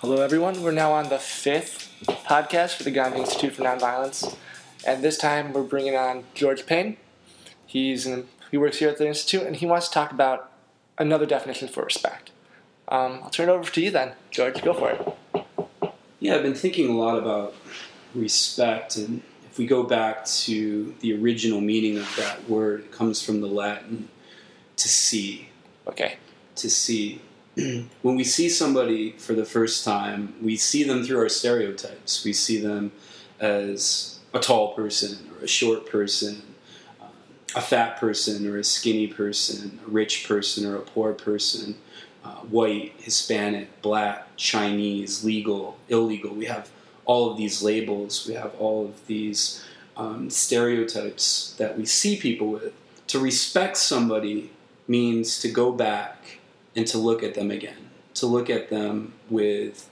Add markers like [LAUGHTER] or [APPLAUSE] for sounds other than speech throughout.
Hello, everyone. We're now on the fifth podcast for the Gandhi Institute for Nonviolence, and this time we're bringing on George Payne. He's an, he works here at the institute, and he wants to talk about another definition for respect. Um, I'll turn it over to you then, George. Go for it. Yeah, I've been thinking a lot about respect, and if we go back to the original meaning of that word, it comes from the Latin to see. Okay. To see. [CLEARS THROAT] when we see somebody for the first time, we see them through our stereotypes. We see them as a tall person or a short person, a fat person or a skinny person, a rich person or a poor person, uh, white, Hispanic, black, Chinese, legal, illegal. We have all of these labels. We have all of these um, stereotypes that we see people with. To respect somebody means to go back and to look at them again, to look at them with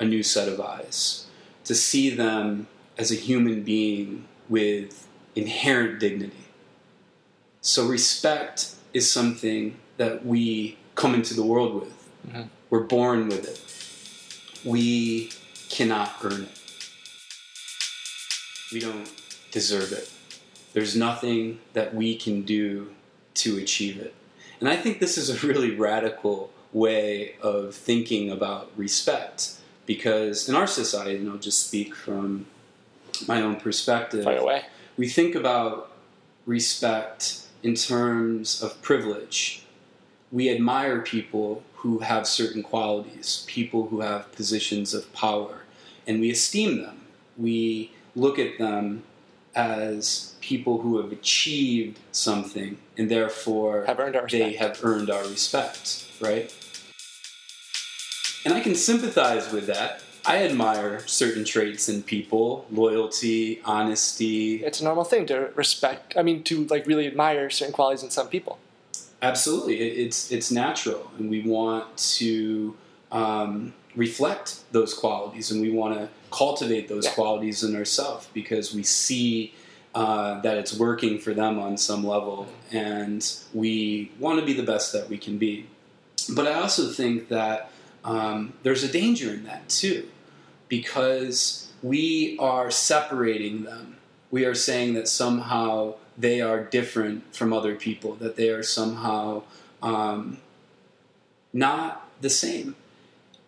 a new set of eyes, to see them as a human being with inherent dignity. So, respect is something that we come into the world with. Mm-hmm. We're born with it. We cannot earn it. We don't deserve it. There's nothing that we can do to achieve it. And I think this is a really radical way of thinking about respect because in our society, and I'll just speak from my own perspective, Fire away. we think about respect in terms of privilege. We admire people who have certain qualities, people who have positions of power, and we esteem them. We look at them as people who have achieved something and therefore have earned our they have earned our respect, right? And I can sympathize with that. I admire certain traits in people, loyalty, honesty. It's a normal thing to respect, I mean to like really admire certain qualities in some people. Absolutely. It's it's natural and we want to um, reflect those qualities and we want to cultivate those yeah. qualities in ourselves because we see uh, that it's working for them on some level and we want to be the best that we can be. But I also think that um, there's a danger in that too because we are separating them. We are saying that somehow they are different from other people, that they are somehow um, not the same.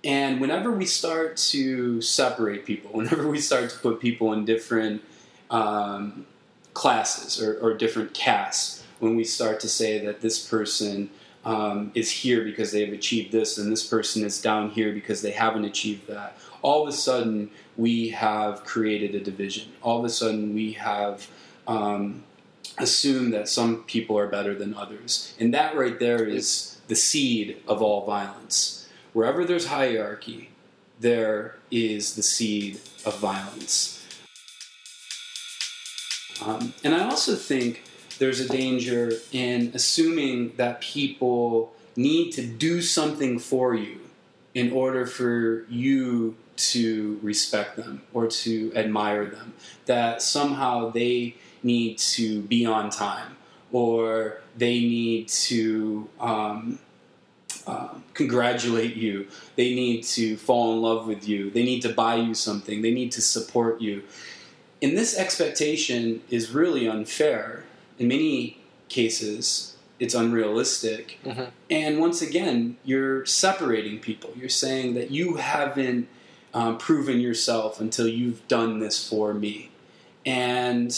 And whenever we start to separate people, [LAUGHS] whenever we start to put people in different um, classes or, or, different castes, when we start to say that this person um, is here because they have achieved this and this person is down here because they haven't achieved that, all of a sudden we have created a division. All of a sudden we have um, assumed that some people are better than others. And that right there is the seed of all violence Wherever there's hierarchy, there is the seed of violence. Um, and I also think there's a danger in assuming that people need to do something for you in order for you to respect them or to admire them. That somehow they need to be on time or they need to um, congratulate you. They need to fall in love with you. They need to buy you something. They need to support you. And this expectation is really unfair. In many cases, it's unrealistic. Mm-hmm. And once again, you're separating people. You're saying that you haven't um, proven yourself until you've done this for me. And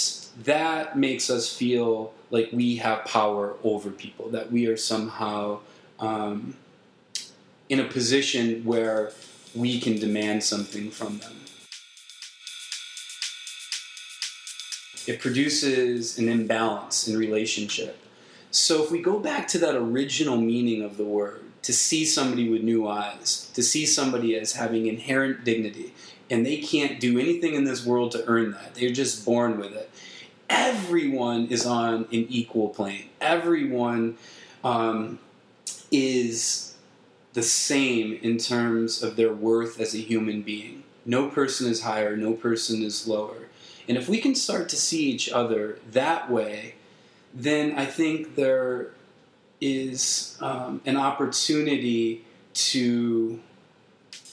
that makes us feel like we have power over people, that we are somehow um, in a position where we can demand something from them. It produces an imbalance in relationship. So if we go back to that original meaning of the word, to see somebody with new eyes, to see somebody as having inherent dignity, and they can't do anything in this world to earn that. They're just born with it. Everyone is on an equal plane. Everyone um, is the same in terms of their worth as a human being. No person is higher, no person is lower. And if we can start to see each other that way, then I think there is um, an opportunity to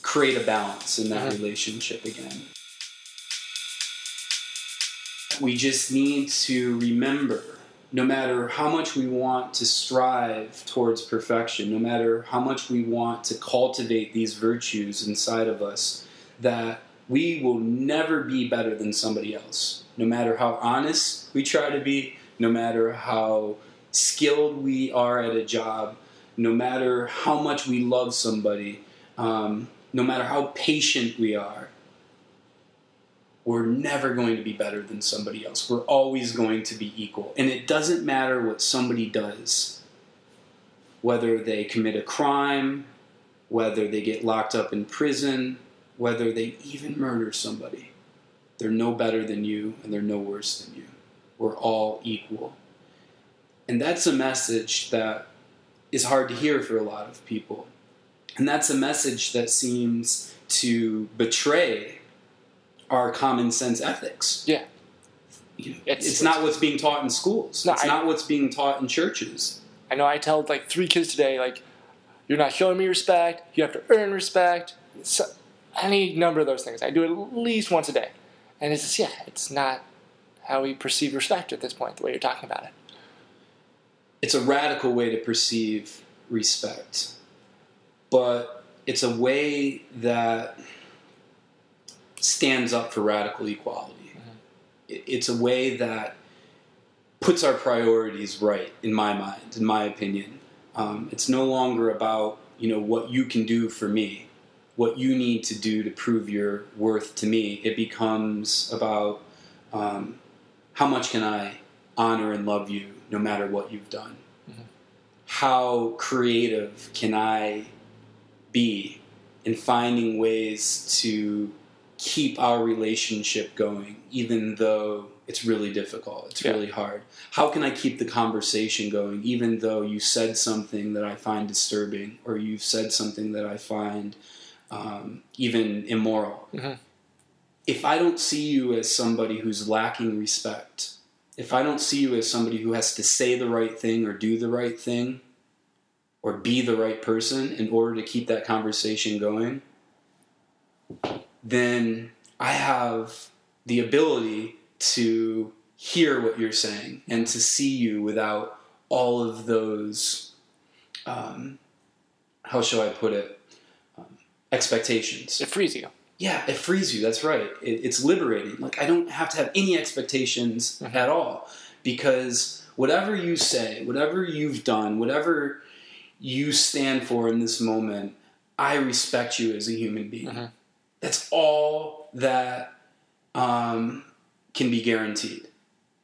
create a balance in that Mhm. relationship again. We just need to remember no matter how much we want to strive towards perfection, no matter how much we want to cultivate these virtues inside of us, that we will never be better than somebody else. No matter how honest we try to be, no matter how skilled we are at a job, no matter how much we love somebody, um, no matter how patient we are, we're never going to be better than somebody else. We're always going to be equal. And it doesn't matter what somebody does, whether they commit a crime, whether they get locked up in prison, whether they even murder somebody. They're no better than you and they're no worse than you. We're all equal. And that's a message that is hard to hear for a lot of people. And that's a message that seems to betray our common sense ethics. Yeah. You know, It's- it's, not what's being taught in schools. No, it's I- not what's being taught in churches. I know I tell like three kids today, like, you're not showing me respect. You have to earn respect. So, any number of those things. I do it at least once a day, and it's just yeah, it's not how we perceive respect at this point. The way you're talking about it. It's a radical way to perceive respect, but it's a way that stands up for radical equality. It- It's a way that puts our priorities right, in my mind, in my opinion. Um, it's no longer about you know what you can do for me, what you need to do to prove your worth to me. It becomes about um, how much can I honor and love you, no matter what you've done. How creative can I be in finding ways to keep our relationship going, even though it's really difficult, it's Yeah. really hard? How can I keep the conversation going, even though you said something that I find disturbing, or you've said something that I find um, even immoral? Mhm. If I don't see you as somebody who's lacking respect, if I don't see you as somebody who has to say the right thing or do the right thing or be the right person in order to keep that conversation going, then I have the ability to hear what you're saying and to see you without all of those, um, how shall I put it, um, expectations. It frees you. Yeah, it frees you. That's right. It, it's liberating. Like I don't have to have any expectations Mhm. at all because whatever you say, whatever you've done, whatever you stand for in this moment, I respect you as a human being. Mhm. That's all that um, can be guaranteed.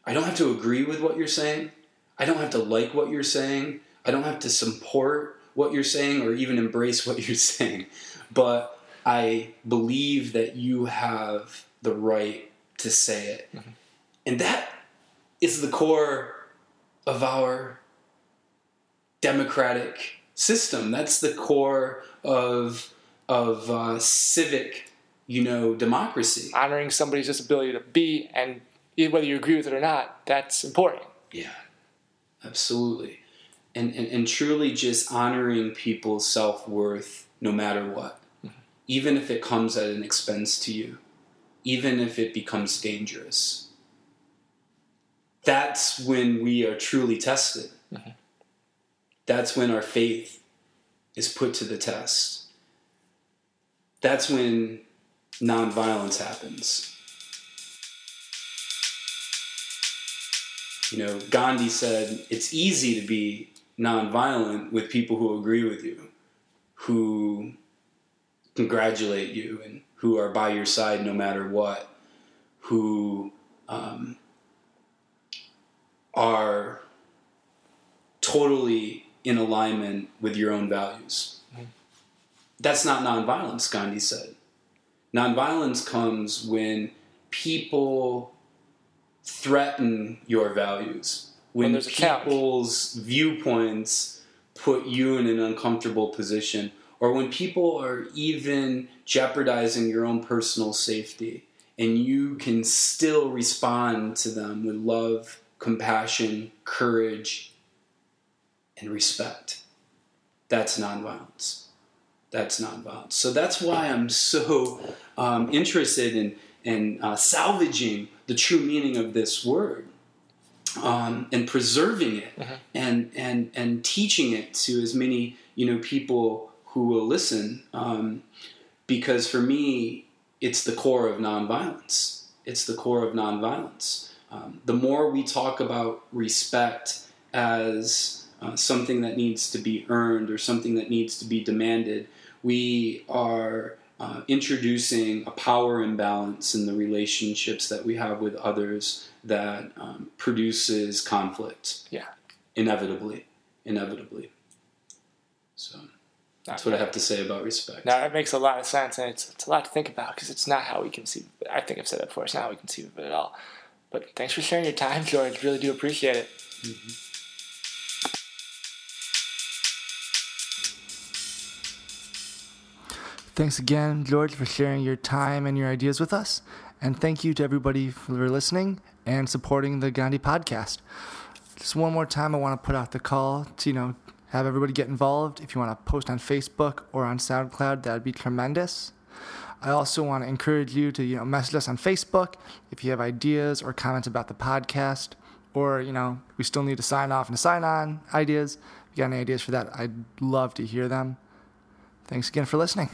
I don't have to agree with what you're saying. I don't have to like what you're saying. I don't have to support what you're saying or even embrace what you're [LAUGHS] saying. But I believe that you have the right to say it. And that is the core of our democratic system. That's the core of, of uh, civic, you know, democracy. Honoring somebody's disability to be, and whether you agree with it or not, that's important. Yeah, absolutely. And, and, and truly just honoring people's self worth no matter what, even if it comes at an expense to you, even if it becomes dangerous. That's when we are truly tested. That's when our faith is put to the test. That's when nonviolence happens. You know, Gandhi said it's easy to be nonviolent with people who agree with you, who congratulate you, and who are by your side no matter what, who um, are totally in alignment with your own values. That's not nonviolence, Gandhi said. Nonviolence comes when people threaten your values, when, When people's viewpoints put you in an uncomfortable position, or when people are even jeopardizing your own personal safety, and you can still respond to them with love, compassion, courage, and respect. That's nonviolence. That's nonviolence. So that's why I'm so um, interested in in uh, salvaging the true meaning of this word um, and preserving it Mhm. and and and teaching it to as many you know people who will listen. Um, because for me, it's the core of nonviolence. It's the core of nonviolence. Um, the more we talk about respect as uh, something that needs to be earned or something that needs to be demanded, we are uh, introducing a power imbalance in the relationships that we have with others that um, produces conflict. Yeah. Inevitably. Inevitably. So that's what I have to say about respect. Now that makes a lot of sense, and it's, it's a lot to think about because it's not how we conceive. It. I think I've said that before. It's not how we conceive of it at all. But thanks for sharing your time, George. Really do appreciate it. Thanks again, George, for sharing your time and your ideas with us. And thank you to everybody for listening and supporting the Gandhi podcast. Just one more time, I want to put out the call to, you know, have everybody get involved. If you want to post on Facebook or on SoundCloud, that'd be tremendous. I also want to encourage you to, you know, message us on Facebook if you have ideas or comments about the podcast, or, you know, we still need to sign off and sign on ideas. If you got any ideas for that, I'd love to hear them. Thanks again for listening.